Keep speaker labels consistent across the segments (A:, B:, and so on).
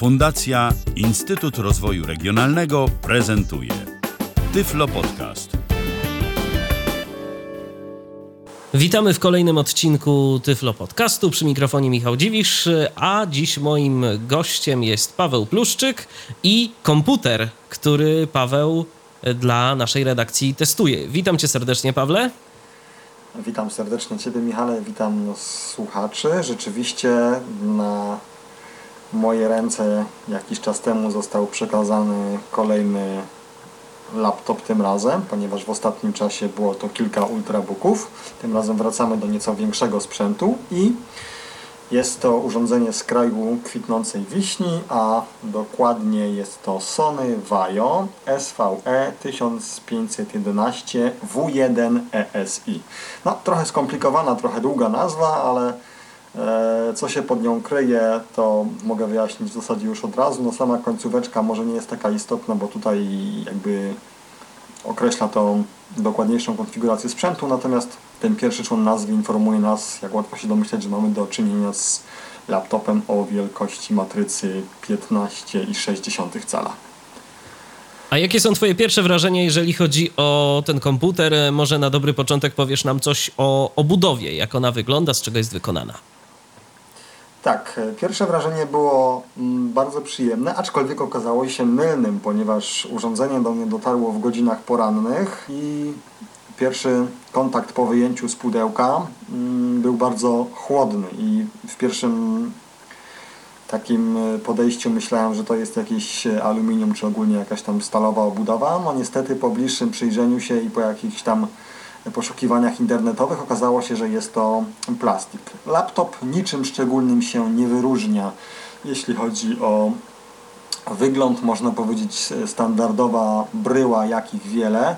A: Fundacja Instytut Rozwoju Regionalnego prezentuje Tyflo Podcast.
B: Witamy w kolejnym odcinku Tyflo Podcastu. Przy mikrofonie Michał Dziwisz, a dziś moim gościem jest Paweł Pluszczyk i komputer, który Paweł dla naszej redakcji testuje. Witam cię serdecznie, Pawle.
C: Witam serdecznie Ciebie, Michale, witam słuchaczy. Rzeczywiście na moje ręce jakiś czas temu został przekazany kolejny laptop tym razem, ponieważ w ostatnim czasie było to kilka ultrabooków. Tym razem wracamy do nieco większego sprzętu i jest to urządzenie z kraju kwitnącej wiśni, a dokładnie jest to Sony Vaio SVE 1511 W1 ESI. No, trochę skomplikowana, trochę długa nazwa, ale co się pod nią kryje, to mogę wyjaśnić w zasadzie już od razu. No, sama końcóweczka może nie jest taka istotna, bo tutaj jakby określa tą dokładniejszą konfigurację sprzętu, natomiast ten pierwszy człon nazwy informuje nas, jak łatwo się domyśleć, że mamy do czynienia z laptopem o wielkości matrycy 15,6 cala.
B: A jakie są Twoje pierwsze wrażenia, jeżeli chodzi o ten komputer? Może na dobry początek powiesz nam coś o obudowie, jak ona wygląda, z czego jest wykonana.
C: Tak, pierwsze wrażenie było mm, bardzo przyjemne, aczkolwiek okazało się mylnym, ponieważ urządzenie do mnie dotarło w godzinach porannych i pierwszy kontakt po wyjęciu z pudełka mm, był bardzo chłodny i w pierwszym takim podejściu myślałem, że to jest jakieś aluminium czy ogólnie jakaś tam stalowa obudowa. No niestety po bliższym przyjrzeniu się i po jakichś tam poszukiwaniach internetowych okazało się, że jest to plastik. Laptop niczym szczególnym się nie wyróżnia, jeśli chodzi o wygląd, można powiedzieć standardowa bryła, jakich wiele.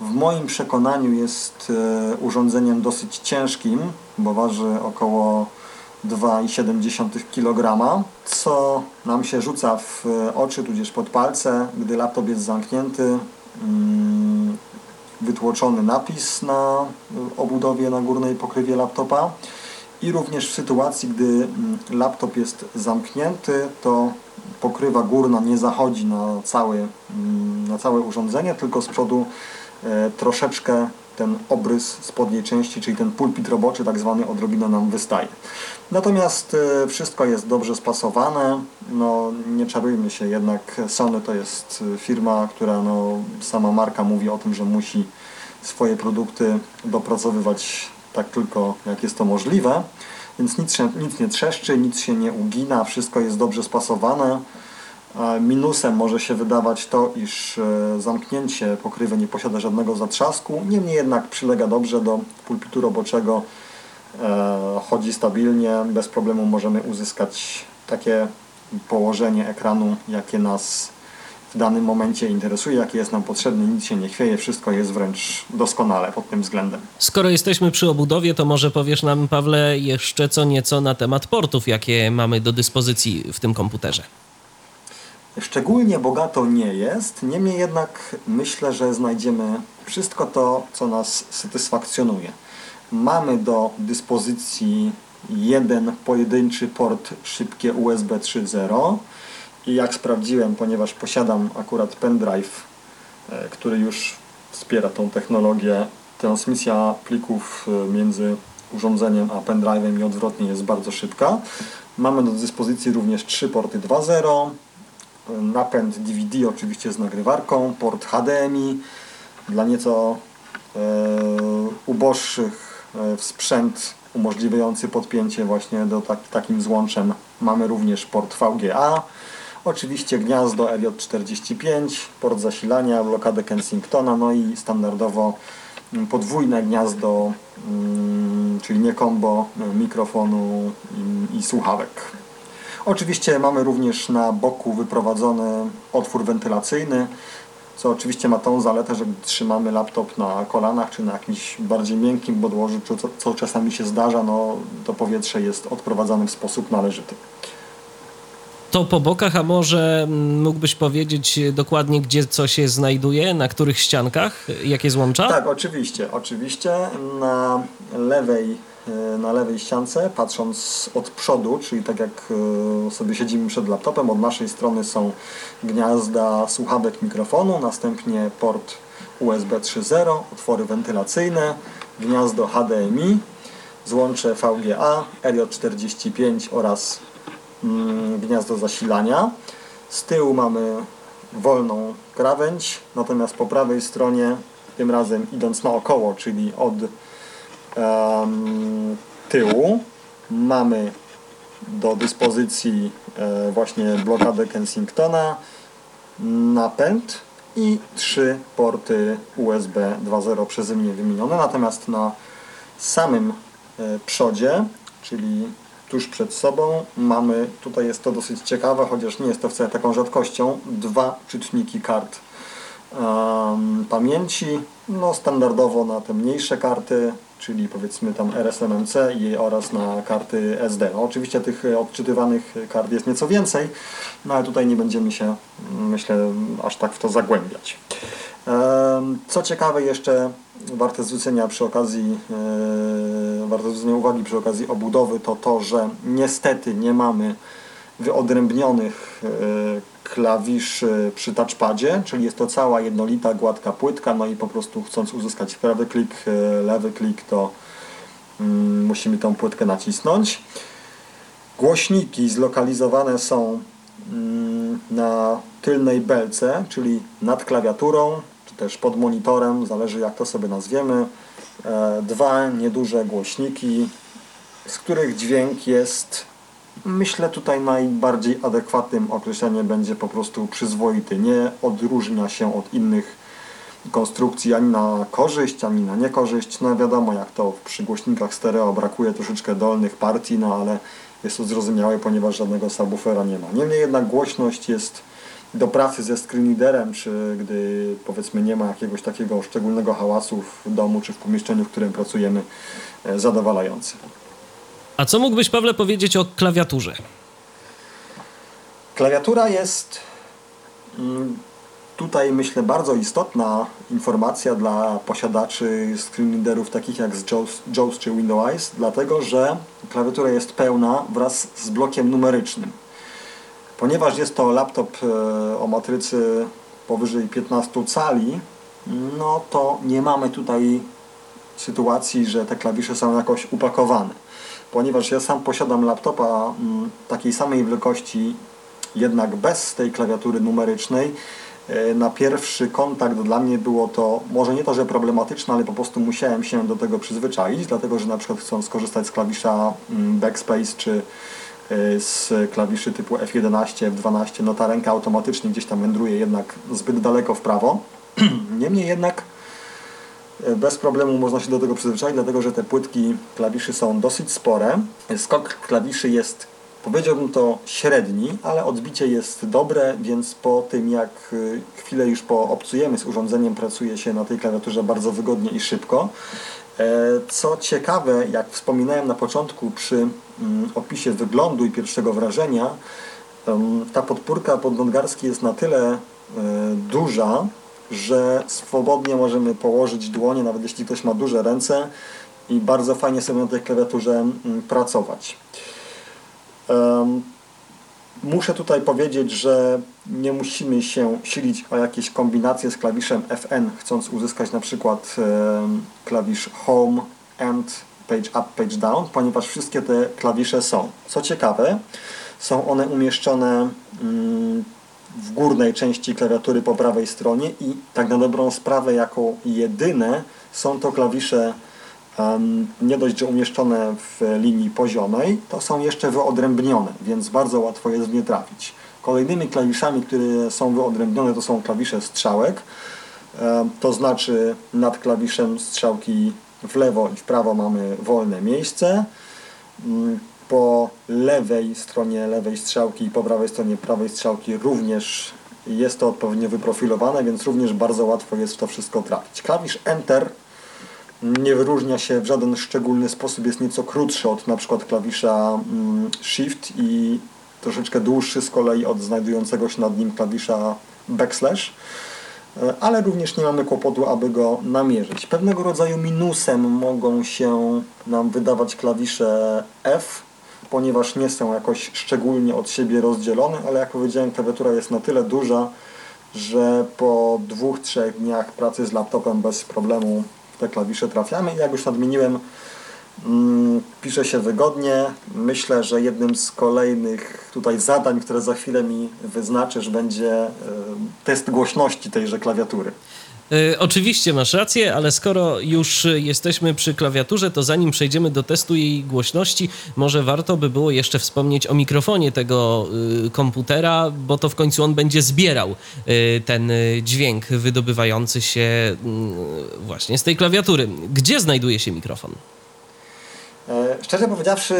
C: W moim przekonaniu jest e, urządzeniem dosyć ciężkim, bo waży około 2,7 kg, co nam się rzuca w oczy, tudzież pod palce, gdy laptop jest zamknięty. Wytłoczony napis na obudowie na górnej pokrywie laptopa i również w sytuacji, gdy mm, laptop jest zamknięty, to pokrywa górna nie zachodzi na, cały, mm, na całe urządzenie, tylko z przodu e, troszeczkę ten obrys spodniej części, czyli ten pulpit roboczy tak zwany odrobinę nam wystaje. Natomiast e, wszystko jest dobrze spasowane, no nie czarujmy się, jednak Sony to jest e, firma, która no, sama marka mówi o tym, że musi swoje produkty dopracowywać tak tylko jak jest to możliwe, więc nic, nic nie trzeszczy, nic się nie ugina, wszystko jest dobrze spasowane. Minusem może się wydawać to, iż e, zamknięcie pokrywy nie posiada żadnego zatrzasku, niemniej jednak przylega dobrze do pulpitu roboczego, e, chodzi stabilnie, bez problemu możemy uzyskać takie położenie ekranu, jakie nas w danym momencie interesuje, jakie jest nam potrzebne, nic się nie chwieje, wszystko jest wręcz doskonale pod tym względem.
B: Skoro jesteśmy przy obudowie, to może powiesz nam, Pawle, jeszcze co nieco na temat portów, jakie mamy do dyspozycji w tym komputerze.
C: Szczególnie bogato nie jest, niemniej jednak myślę, że znajdziemy wszystko to, co nas satysfakcjonuje. Mamy do dyspozycji jeden pojedynczy port szybkie USB 3.0 i jak sprawdziłem, ponieważ posiadam akurat pendrive, e, który już wspiera tą technologię, transmisja plików e, między urządzeniem a pendrive'em i odwrotnie jest bardzo szybka. Mamy do dyspozycji również trzy porty 2.0, napęd DVD oczywiście z nagrywarką, port HDMI dla nieco e, uboższych e, sprzęt umożliwiający podpięcie właśnie do tak, takim złączem. Mamy również port VGA, oczywiście gniazdo RJ45, port zasilania, blokadę Kensingtona, no i standardowo podwójne gniazdo, mm, czyli nie kombo mikrofonu i, i słuchawek. Oczywiście mamy również na boku wyprowadzony otwór wentylacyjny, co oczywiście ma tą zaletę, że trzymamy laptop na kolanach czy na jakimś bardziej miękkim podłożu, co, co czasami się zdarza, no, to powietrze jest odprowadzane w sposób należyty.
B: To po bokach, a może mm, mógłbyś powiedzieć dokładnie, gdzie co się znajduje, na których ściankach, jakie złącza?
C: Tak, oczywiście. Oczywiście na lewej na lewej ściance, patrząc od przodu, czyli tak jak e, sobie siedzimy przed laptopem, od naszej strony są gniazda słuchawek mikrofonu, następnie port USB 3.0, otwory wentylacyjne, gniazdo HDMI, złącze VGA, RJ45 oraz mm, gniazdo zasilania. Z tyłu mamy wolną krawędź, natomiast po prawej stronie, tym razem idąc naokoło, czyli od tyłu, mamy do dyspozycji e, właśnie blokadę Kensingtona, napęd i trzy porty USB 2.0 przeze mnie wymienione. Natomiast na samym e, przodzie, czyli tuż przed sobą mamy, tutaj jest to dosyć ciekawe, chociaż nie jest to wcale taką rzadkością, dwa czytniki kart pamięci, no standardowo na te mniejsze karty, czyli powiedzmy tam RSMMC i oraz na karty SD. No, oczywiście tych e, odczytywanych kart jest nieco więcej, no ale tutaj nie będziemy się, mm, myślę, aż tak w to zagłębiać. Co ciekawe jeszcze warte zwrócenia przy okazji, e, warte zwrócenia uwagi przy okazji obudowy to to, że niestety nie mamy wyodrębnionych e, klawiszy przy touchpadzie, czyli jest to cała jednolita, gładka płytka, no i po prostu chcąc uzyskać prawy klik, e, lewy klik, to mm, musimy tą płytkę nacisnąć. Głośniki zlokalizowane są mm, na tylnej belce, czyli nad klawiaturą, czy też pod monitorem, zależy jak to sobie nazwiemy. E, Dwa nieduże głośniki, z których dźwięk jest, myślę tutaj najbardziej adekwatnym określeniem będzie po prostu przyzwoity. Nie odróżnia się od innych konstrukcji ani na korzyść, ani na niekorzyść. No wiadomo jak to przy głośnikach stereo brakuje troszeczkę dolnych partii, no ale jest to zrozumiałe, ponieważ żadnego subwoofera nie ma. Niemniej jednak głośność jest do pracy ze screenreaderem, czy gdy powiedzmy nie ma jakiegoś takiego szczególnego hałasu w domu, czy w pomieszczeniu, w którym pracujemy, e, zadowalający.
B: A co mógłbyś, Pawle, powiedzieć o klawiaturze?
C: Klawiatura jest mm, tutaj myślę bardzo istotna informacja dla posiadaczy screenreaderów takich jak z JAWS, JAWS czy Windows, dlatego że klawiatura jest pełna wraz z blokiem numerycznym. Ponieważ jest to laptop e, o matrycy powyżej 15 cali, no to nie mamy tutaj sytuacji, że te klawisze są jakoś upakowane. Ponieważ ja sam posiadam laptopa mm, takiej samej wielkości, jednak bez tej klawiatury numerycznej, e, na pierwszy kontakt dla mnie było to, może nie to, że problematyczne, ale po prostu musiałem się do tego przyzwyczaić, dlatego że na przykład chcąc skorzystać z klawisza mm, Backspace czy e, z klawiszy typu F11, F12, no ta ręka automatycznie gdzieś tam wędruje jednak zbyt daleko w prawo. Niemniej jednak bez problemu można się do tego przyzwyczaić, dlatego że te płytki klawiszy są dosyć spore. Skok klawiszy jest, powiedziałbym to średni, ale odbicie jest dobre, więc po tym jak y, chwilę już poobcujemy z urządzeniem, pracuje się na tej klawiaturze bardzo wygodnie i szybko. E, Co ciekawe, jak wspominałem na początku przy mm, opisie wyglądu i pierwszego wrażenia, ta podpórka podnągarski jest na tyle e, duża, że swobodnie możemy położyć dłonie, nawet jeśli ktoś ma duże ręce i bardzo fajnie sobie na tej klawiaturze mm, pracować. Muszę tutaj powiedzieć, że nie musimy się silić o jakieś kombinacje z klawiszem FN, chcąc uzyskać na przykład klawisz Home and Page Up, Page Down, ponieważ wszystkie te klawisze są. Co ciekawe, są one umieszczone mm, w górnej części klawiatury po prawej stronie i tak na dobrą sprawę jako jedyne są to klawisze nie dość, że umieszczone w linii poziomej, to są jeszcze wyodrębnione, więc bardzo łatwo jest w nie trafić. Kolejnymi klawiszami, które są wyodrębnione to są klawisze strzałek, to znaczy nad klawiszem strzałki w lewo i w prawo mamy wolne miejsce. Po lewej stronie lewej strzałki i po prawej stronie prawej strzałki również jest to odpowiednio wyprofilowane, więc również bardzo łatwo jest w to wszystko trafić. Klawisz Enter nie wyróżnia się w żaden szczególny sposób, jest nieco krótszy od przykład klawisza mm, Shift i troszeczkę dłuższy z kolei od znajdującego się nad nim klawisza Backslash. e, ale również nie mamy kłopotu, aby go namierzyć. Pewnego rodzaju minusem mogą się nam wydawać klawisze F, ponieważ nie są jakoś szczególnie od siebie rozdzielone, ale jak powiedziałem, klawiatura jest na tyle duża, że po dwóch, trzech dniach pracy z laptopem bez problemu w te klawisze trafiamy. Jak już nadmieniłem, mm, pisze się wygodnie. Myślę, że jednym z kolejnych tutaj zadań, które za chwilę mi wyznaczysz, będzie y, test głośności tejże klawiatury.
B: Y, oczywiście masz rację, ale skoro już jesteśmy przy klawiaturze, to zanim przejdziemy do testu jej głośności, może warto by było jeszcze wspomnieć o mikrofonie tego y, komputera, bo to w końcu on będzie zbierał y, ten dźwięk wydobywający się właśnie z tej klawiatury. Gdzie znajduje się mikrofon?
C: E, szczerze powiedziawszy,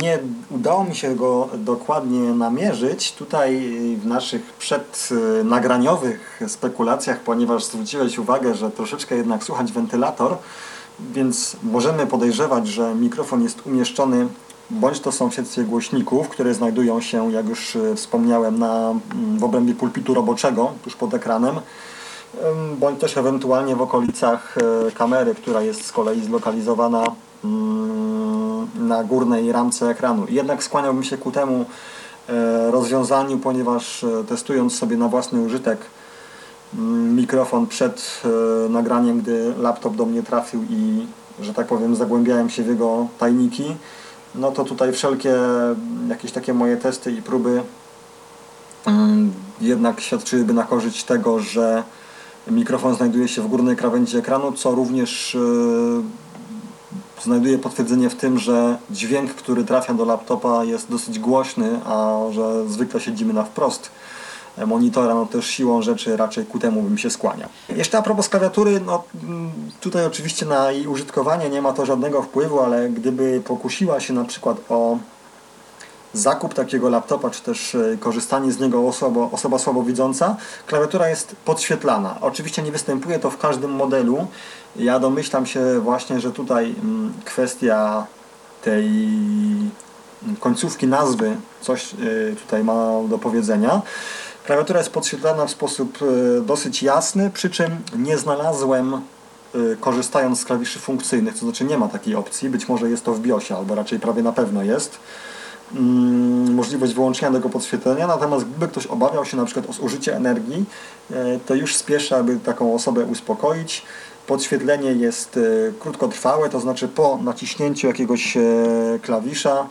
C: nie udało mi się go dokładnie namierzyć. Tutaj w naszych przednagraniowych spekulacjach, ponieważ zwróciłeś uwagę, że troszeczkę jednak słuchać wentylator, więc możemy podejrzewać, że mikrofon jest umieszczony bądź to sąsiedztwie głośników, które znajdują się, jak już e, wspomniałem, na, w obrębie pulpitu roboczego, tuż pod ekranem, bądź też ewentualnie w okolicach e, kamery, która jest z kolei zlokalizowana Mm, na górnej ramce ekranu. Jednak skłaniałbym się ku temu e, rozwiązaniu, ponieważ e, testując sobie na własny użytek mm, mikrofon przed e, nagraniem, gdy laptop do mnie trafił i, że tak powiem, zagłębiałem się w jego tajniki, no to tutaj wszelkie jakieś takie moje testy i próby mm, jednak świadczyłyby na korzyść tego, że mikrofon znajduje się w górnej krawędzi ekranu, co również znajduje potwierdzenie w tym, że dźwięk, który trafia do laptopa jest dosyć głośny, a że zwykle siedzimy na wprost monitora, no też siłą rzeczy raczej ku temu bym się skłaniał. Jeszcze a propos klawiatury, no tutaj oczywiście na jej użytkowanie nie ma to żadnego wpływu, ale gdyby pokusiła się na przykład o zakup takiego laptopa, czy też e, korzystanie z niego osoba, osoba słabowidząca, klawiatura jest podświetlana. Oczywiście nie występuje to w każdym modelu. Ja domyślam się właśnie, że tutaj mm, kwestia tej mm, końcówki nazwy coś e, tutaj ma do powiedzenia. Klawiatura jest podświetlana w sposób e, dosyć jasny, przy czym nie znalazłem korzystając z klawiszy funkcyjnych, to znaczy nie ma takiej opcji, być może jest to w BIOSie, albo raczej prawie na pewno jest możliwość wyłączenia tego podświetlenia, natomiast gdyby ktoś obawiał się na przykład o zużycie energii, e, to już spieszę, aby taką osobę uspokoić. Podświetlenie jest e, krótkotrwałe, to znaczy po naciśnięciu jakiegoś e, klawisza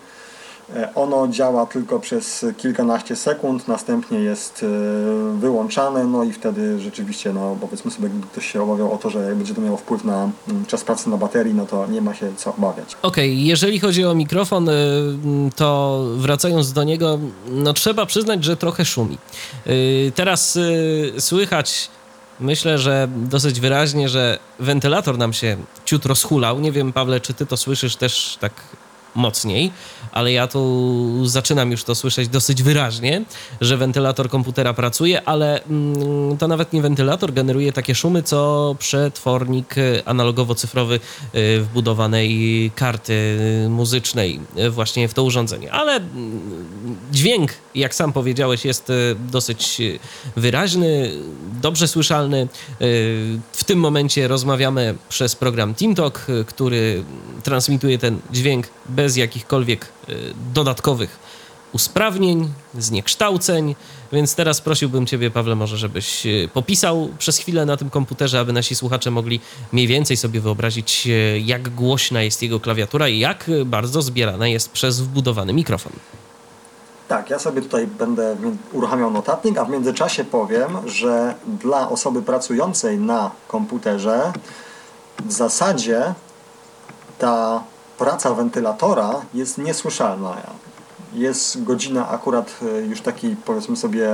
C: ono działa tylko przez kilkanaście sekund, następnie jest e, wyłączane, no i wtedy rzeczywiście, no powiedzmy sobie, gdyby ktoś się obawiał o to, że będzie to miało wpływ na mm, czas pracy na baterii, no to nie ma się co obawiać.
B: Okej, okay, jeżeli chodzi o mikrofon, y, to wracając do niego, no trzeba przyznać, że trochę szumi. Y, teraz y, słychać myślę, że dosyć wyraźnie, że wentylator nam się ciut rozhulał. Nie wiem, Pawle, czy ty to słyszysz też tak mocniej, ale ja tu zaczynam już to słyszeć dosyć wyraźnie, że wentylator komputera pracuje, ale mm, to nawet nie wentylator generuje takie szumy, co przetwornik analogowo-cyfrowy y, wbudowanej karty muzycznej właśnie w to urządzenie. Ale mm, dźwięk, jak sam powiedziałeś, jest y, dosyć wyraźny, dobrze słyszalny. Y, w tym momencie rozmawiamy przez program TeamTalk, który transmituje ten dźwięk bez jakichkolwiek y, dodatkowych usprawnień, zniekształceń, więc teraz prosiłbym Ciebie, Pawle, może żebyś y, popisał przez chwilę na tym komputerze, aby nasi słuchacze mogli mniej więcej sobie wyobrazić, y, jak głośna jest jego klawiatura i jak bardzo zbierana jest przez wbudowany mikrofon.
C: Tak, ja sobie tutaj będę uruchamiał notatnik, a w międzyczasie powiem, że dla osoby pracującej na komputerze w zasadzie ta praca wentylatora jest niesłyszalna. Jest godzina akurat e, już taki powiedzmy sobie,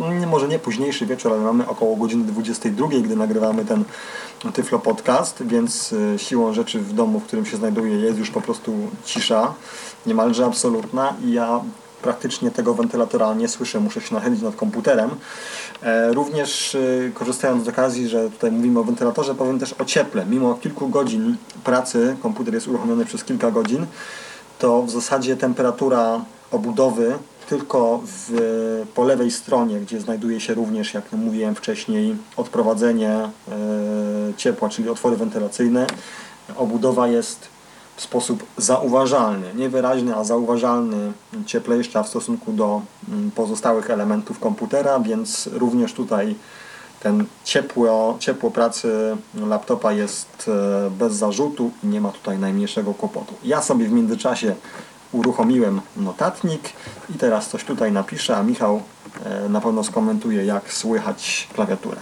C: mm, może nie późniejszy wieczór, ale mamy około godziny 22, gdy nagrywamy ten Tyflo Podcast, więc e, siłą rzeczy w domu, w którym się znajduję jest już po prostu cisza, niemalże absolutna i ja praktycznie tego wentylatora nie słyszę, muszę się nachylić nad komputerem. E, również e, korzystając z okazji, że tutaj mówimy o wentylatorze, powiem też o cieple. Mimo kilku godzin pracy, komputer jest uruchomiony przez kilka godzin, to w zasadzie temperatura obudowy tylko w, po lewej stronie, gdzie znajduje się również, jak mówiłem wcześniej, odprowadzenie e, ciepła, czyli otwory wentylacyjne. Obudowa jest w sposób zauważalny, niewyraźny, a zauważalny cieplejsza w stosunku do mm, pozostałych elementów komputera, więc również tutaj ten ciepło, ciepło pracy laptopa jest e, bez zarzutu i nie ma tutaj najmniejszego kłopotu. Ja sobie w międzyczasie uruchomiłem notatnik i teraz coś tutaj napiszę, a Michał e, na pewno skomentuje jak słychać klawiaturę.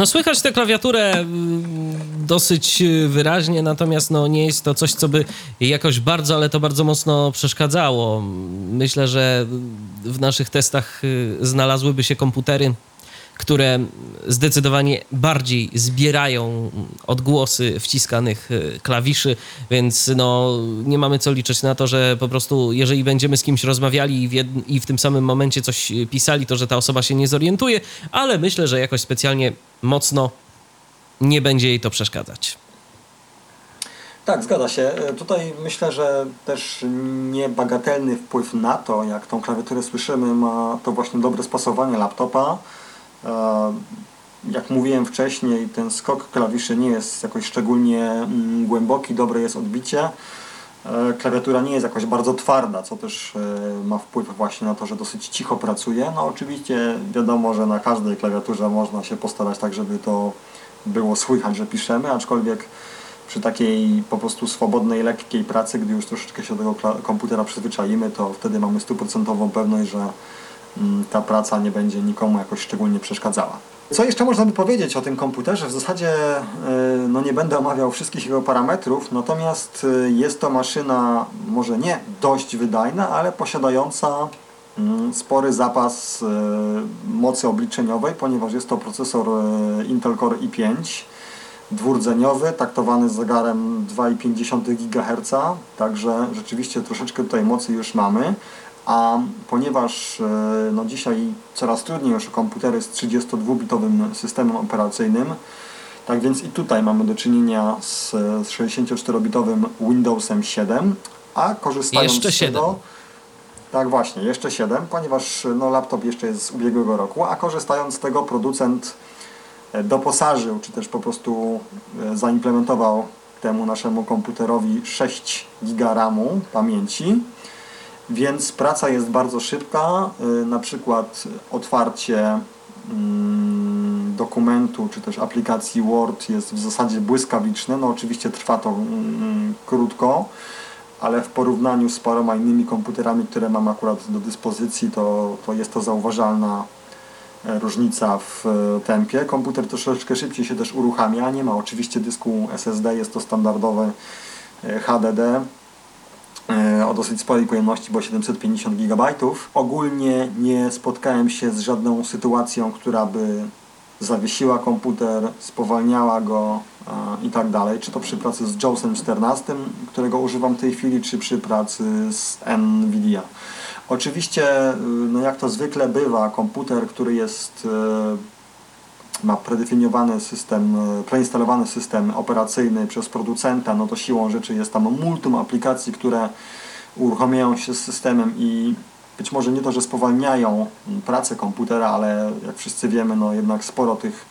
B: No słychać tę klawiaturę mm, dosyć y, wyraźnie, natomiast no, nie jest to coś, co by jakoś bardzo, ale to bardzo mocno przeszkadzało. Myślę, że w naszych testach y, znalazłyby się komputery, które zdecydowanie bardziej zbierają odgłosy wciskanych y, klawiszy, więc no, nie mamy co liczyć na to, że po prostu jeżeli będziemy z kimś rozmawiali i w, i w tym samym momencie coś pisali, to że ta osoba się nie zorientuje, ale myślę, że jakoś specjalnie mocno nie będzie jej to przeszkadzać.
C: Tak, zgadza się. E, Tutaj myślę, że też niebagatelny wpływ na to, jak tą klawiaturę słyszymy, ma to właśnie dobre spasowanie laptopa. E, Jak mówiłem wcześniej, ten skok klawiszy nie jest jakoś szczególnie mm, głęboki, dobre jest odbicie. E, Klawiatura nie jest jakoś bardzo twarda, co też e, ma wpływ właśnie na to, że dosyć cicho pracuje. No oczywiście wiadomo, że na każdej klawiaturze można się postarać tak, żeby to było słychać, że piszemy, aczkolwiek przy takiej po prostu swobodnej, lekkiej pracy, gdy już troszeczkę się do tego komputera przyzwyczaimy, to wtedy mamy stuprocentową pewność, że mm, ta praca nie będzie nikomu jakoś szczególnie przeszkadzała. Co jeszcze można by powiedzieć o tym komputerze? W zasadzie y, no nie będę omawiał wszystkich jego parametrów, natomiast y, jest to maszyna może nie dość wydajna, ale posiadająca mm, spory zapas y, mocy obliczeniowej, ponieważ jest to procesor Intel Core i5 dwurdzeniowy, taktowany z zegarem 2,5 GHz, także rzeczywiście troszeczkę tutaj mocy już mamy. A ponieważ e, no dzisiaj coraz trudniej już o komputery z 32-bitowym systemem operacyjnym, tak więc i tutaj mamy do czynienia z, z 64-bitowym Windowsem 7, a korzystając
B: Jeszcze
C: z
B: 7.
C: tego... Tak właśnie, jeszcze 7, ponieważ no, laptop jeszcze jest z ubiegłego roku, a korzystając z tego producent e, doposażył, czy też po prostu e, zaimplementował temu naszemu komputerowi 6 GB RAMu pamięci, więc praca jest bardzo szybka. Y, Na przykład otwarcie mm, dokumentu czy też aplikacji Word jest w zasadzie błyskawiczne. No oczywiście trwa to mm, krótko, ale w porównaniu z paroma innymi komputerami, które mam akurat do dyspozycji, to, to jest to zauważalna e, różnica w e, tempie. Komputer troszeczkę szybciej się też uruchamia. Nie ma oczywiście dysku SSD, jest to standardowy e, HDD o dosyć sporej pojemności, bo 750 GB. Ogólnie nie spotkałem się z żadną sytuacją, która by zawiesiła komputer, spowalniała go e, i tak dalej. Czy to przy pracy z JAWSem 14, którego używam w tej chwili, czy przy pracy z NVIDIA. Oczywiście, y, no jak to zwykle bywa, komputer, który jest e, ma predefiniowany system, e, preinstalowany system operacyjny przez producenta, no to siłą rzeczy jest tam multum aplikacji, które uruchamiają się z systemem i być może nie to, że spowalniają pracę komputera, ale jak wszyscy wiemy, no jednak sporo tych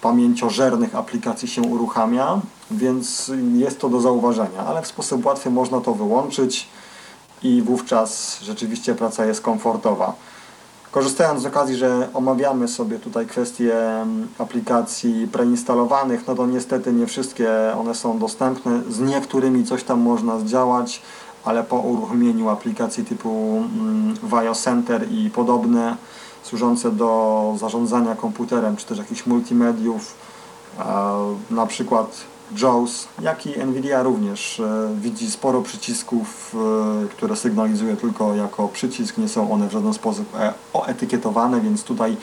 C: pamięciożernych aplikacji się uruchamia, więc jest to do zauważenia, ale w sposób łatwy można to wyłączyć i wówczas rzeczywiście praca jest komfortowa. Korzystając z okazji, że omawiamy sobie tutaj kwestie mm, aplikacji preinstalowanych, no to niestety nie wszystkie one są dostępne. Z niektórymi coś tam można zdziałać, ale po uruchomieniu aplikacji typu mm, VIO Center i podobne, służące do zarządzania komputerem, czy też jakichś multimediów, a, na przykład JAWS, jak i NVIDIA również e, widzi sporo przycisków, e, które sygnalizuje tylko jako przycisk, nie są one w żaden sposób e, oetykietowane, więc tutaj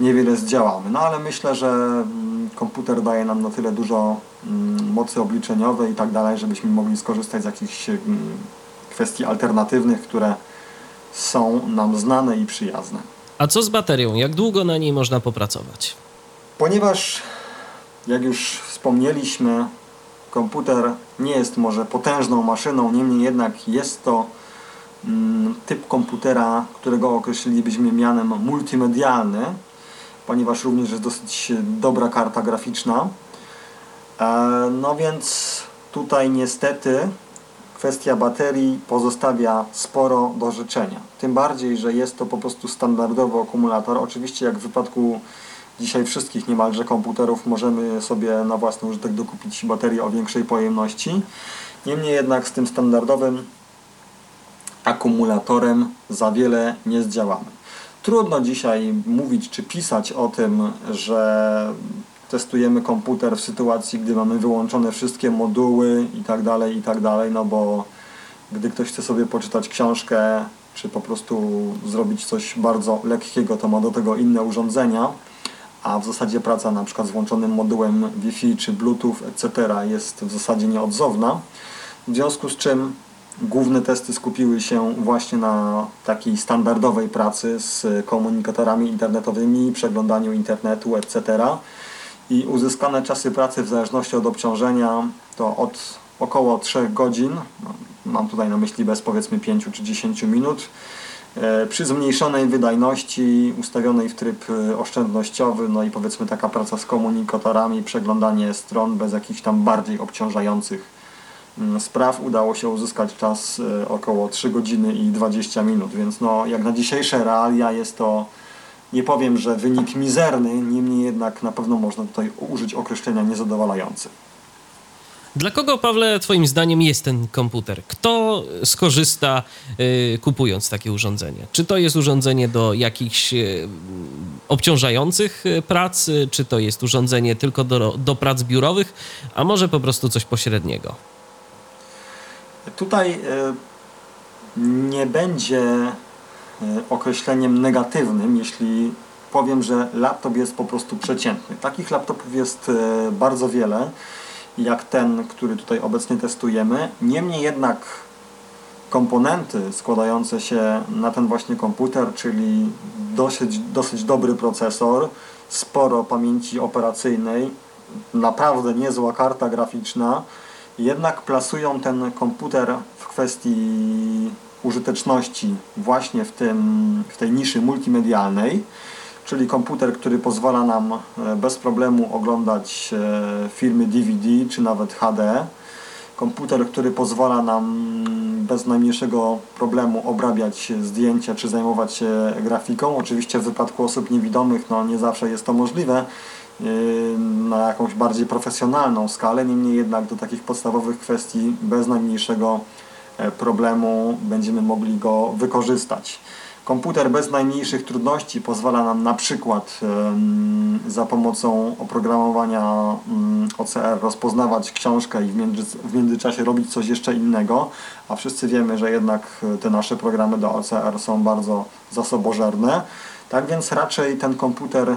C: niewiele zdziałamy. No ale myślę, że mm, komputer daje nam na tyle dużo mm, mocy obliczeniowej i tak dalej, żebyśmy mogli skorzystać z jakichś mm, kwestii alternatywnych, które są nam znane i przyjazne.
B: A co z baterią? Jak długo na niej można popracować?
C: Ponieważ, jak już wspomnieliśmy, komputer nie jest może potężną maszyną, niemniej jednak jest to mm, typ komputera, którego określilibyśmy mianem multimedialny, ponieważ również jest dosyć dobra karta graficzna. E, no więc tutaj niestety kwestia baterii pozostawia sporo do życzenia. Tym bardziej, że jest to po prostu standardowy akumulator. Oczywiście jak w wypadku dzisiaj wszystkich niemalże komputerów możemy sobie na własny użytek dokupić baterię o większej pojemności. Niemniej jednak z tym standardowym akumulatorem za wiele nie zdziałamy. Trudno dzisiaj mówić czy pisać o tym, że testujemy komputer w sytuacji, gdy mamy wyłączone wszystkie moduły i tak dalej, i tak no bo gdy ktoś chce sobie poczytać książkę, czy po prostu zrobić coś bardzo lekkiego, to ma do tego inne urządzenia, a w zasadzie praca na przykład z włączonym modułem Wi-Fi czy Bluetooth, etc. jest w zasadzie nieodzowna. W związku z czym główne testy skupiły się właśnie na takiej standardowej pracy z komunikatorami internetowymi, przeglądaniu internetu, etc. I uzyskane czasy pracy w zależności od obciążenia to od około 3 godzin, mam tutaj na myśli bez powiedzmy 5 czy 10 minut, przy zmniejszonej wydajności, ustawionej w tryb e, oszczędnościowy, no i powiedzmy taka praca z komunikatorami, przeglądanie stron bez jakichś tam bardziej obciążających mm, spraw udało się uzyskać czas e, około 3 godziny i 20 minut, więc no jak na dzisiejsze realia jest to nie powiem, że wynik mizerny, niemniej jednak na pewno można tutaj użyć określenia niezadowalający.
B: Dla kogo, Pawle, Twoim zdaniem jest ten komputer? Kto skorzysta y, kupując takie urządzenie? Czy to jest urządzenie do jakichś y, obciążających y, prac, czy to jest urządzenie tylko do, do prac biurowych, a może po prostu coś pośredniego?
C: Tutaj nie będzie określeniem negatywnym, jeśli powiem, że laptop jest po prostu przeciętny. Takich laptopów jest bardzo wiele jak ten, który tutaj obecnie testujemy. Niemniej jednak komponenty składające się na ten właśnie komputer, czyli dosyć, dosyć dobry procesor, sporo pamięci operacyjnej, naprawdę niezła karta graficzna, jednak plasują ten komputer w kwestii użyteczności właśnie w, tym, w tej niszy multimedialnej czyli komputer, który pozwala nam e, bez problemu oglądać e, filmy DVD czy nawet HD. Komputer, który pozwala nam bez najmniejszego problemu obrabiać zdjęcia czy zajmować się grafiką. Oczywiście w wypadku osób niewidomych no, nie zawsze jest to możliwe e, na jakąś bardziej profesjonalną skalę, niemniej jednak do takich podstawowych kwestii bez najmniejszego problemu będziemy mogli go wykorzystać. Komputer bez najmniejszych trudności pozwala nam na przykład za pomocą oprogramowania OCR rozpoznawać książkę i w międzyczasie robić coś jeszcze innego, a wszyscy wiemy, że jednak te nasze programy do OCR są bardzo zasobożerne. Tak więc raczej ten komputer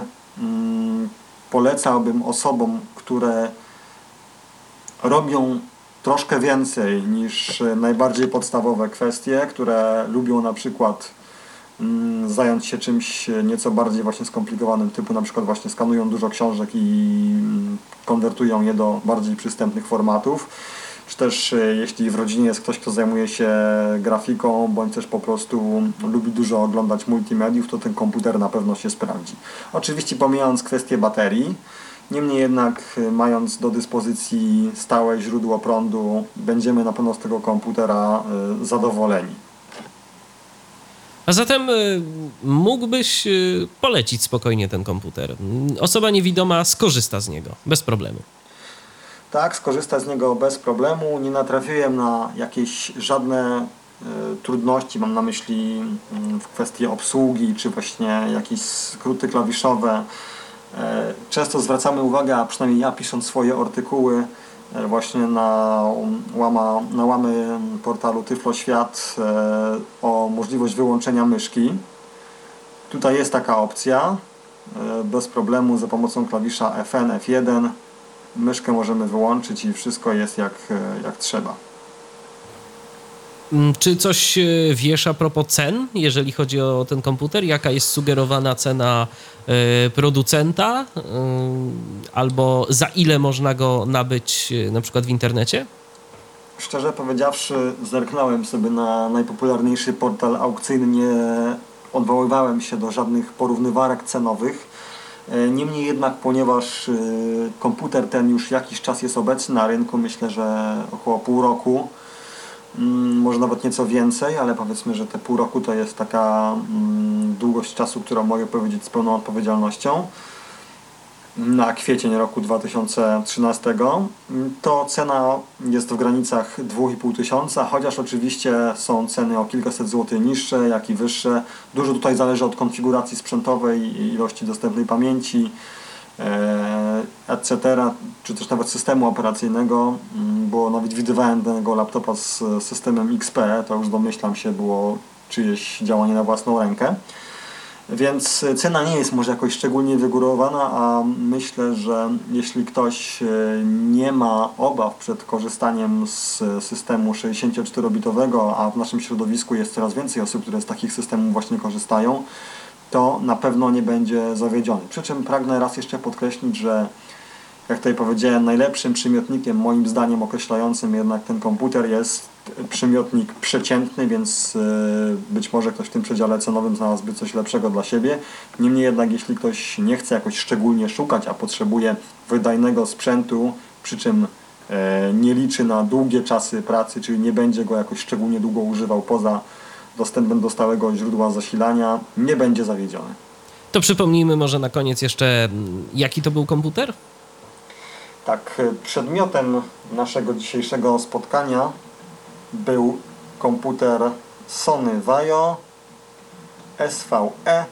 C: polecałbym osobom, które robią troszkę więcej niż najbardziej podstawowe kwestie, które lubią na przykład Mm, zająć się czymś nieco bardziej właśnie skomplikowanym, typu na przykład właśnie skanują dużo książek i mm, konwertują je do bardziej przystępnych formatów, czy też e, jeśli w rodzinie jest ktoś, kto zajmuje się grafiką, bądź też po prostu lubi dużo oglądać multimediów, to ten komputer na pewno się sprawdzi. Oczywiście pomijając kwestię baterii, Niemniej jednak, e, mając do dyspozycji stałe źródło prądu, będziemy na pewno z tego komputera e, zadowoleni.
B: A zatem y, mógłbyś y, polecić spokojnie ten komputer. Osoba niewidoma skorzysta z niego bez problemu.
C: Tak, skorzysta z niego bez problemu. Nie natrafiłem na jakieś żadne y, trudności, mam na myśli mm, w kwestii obsługi, czy właśnie jakieś skróty klawiszowe. E, często zwracamy uwagę, a przynajmniej ja pisząc swoje artykuły, właśnie na, łama, na łamy portalu Tyflo Świat e, o możliwość wyłączenia myszki. Tutaj jest taka opcja. E, bez problemu za pomocą klawisza Fn, F1 myszkę możemy wyłączyć i wszystko jest jak, jak trzeba.
B: Mm, czy coś e, wiesz a propos cen, jeżeli chodzi o ten komputer? Jaka jest sugerowana cena e, producenta? E, albo za ile można go nabyć na przykład w internecie?
C: Szczerze powiedziawszy, zerknąłem sobie na najpopularniejszy portal aukcyjny, nie odwoływałem się do żadnych porównywarek cenowych. Niemniej jednak, ponieważ komputer ten już jakiś czas jest obecny na rynku, myślę, że około pół roku, może nawet nieco więcej, ale powiedzmy, że te pół roku to jest taka mm, długość czasu, którą mogę powiedzieć z pełną odpowiedzialnością na kwiecień roku 2013 to cena jest w granicach 2,5 tysiąca, chociaż oczywiście są ceny o kilkaset złotych niższe, jak i wyższe. Dużo tutaj zależy od konfiguracji sprzętowej ilości dostępnej pamięci, etc., czy też nawet systemu operacyjnego, mm, bo nawet widywałem danego laptopa z systemem XP, to już domyślam się było czyjeś działanie na własną rękę. Więc cena nie jest może jakoś szczególnie wygórowana, a myślę, że jeśli ktoś e, nie ma obaw przed korzystaniem z systemu 64-bitowego, a w naszym środowisku jest coraz więcej osób, które z takich systemów właśnie korzystają, to na pewno nie będzie zawiedziony. Przy czym pragnę raz jeszcze podkreślić, że jak tutaj powiedziałem, najlepszym przymiotnikiem moim zdaniem określającym jednak ten komputer jest przymiotnik przeciętny, więc e, być może ktoś w tym przedziale cenowym znalazłby coś lepszego dla siebie. Niemniej jednak, jeśli ktoś nie chce jakoś szczególnie szukać, a potrzebuje wydajnego sprzętu, przy czym e, nie liczy na długie czasy pracy, czyli nie będzie go jakoś szczególnie długo używał poza dostępem do stałego źródła zasilania, nie będzie zawiedziony.
B: To przypomnijmy może na koniec jeszcze, jaki to był komputer?
C: Tak, przedmiotem naszego dzisiejszego spotkania był komputer Sony Vaio SVE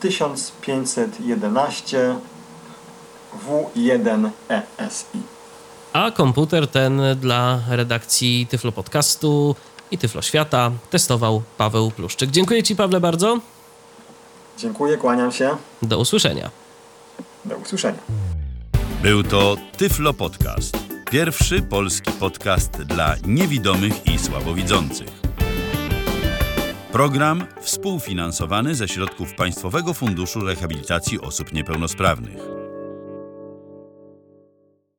C: 1511 W1 ESI.
B: A komputer ten dla redakcji Tyflo Podcastu i Tyflo Świata testował Paweł Pluszczyk. Dziękuję Ci, Pawle, bardzo.
C: Dziękuję, kłaniam się.
B: Do usłyszenia.
C: Do usłyszenia.
A: Był to Tyflo Podcast. Pierwszy polski podcast dla niewidomych i słabowidzących. Program współfinansowany ze środków Państwowego Funduszu Rehabilitacji Osób Niepełnosprawnych.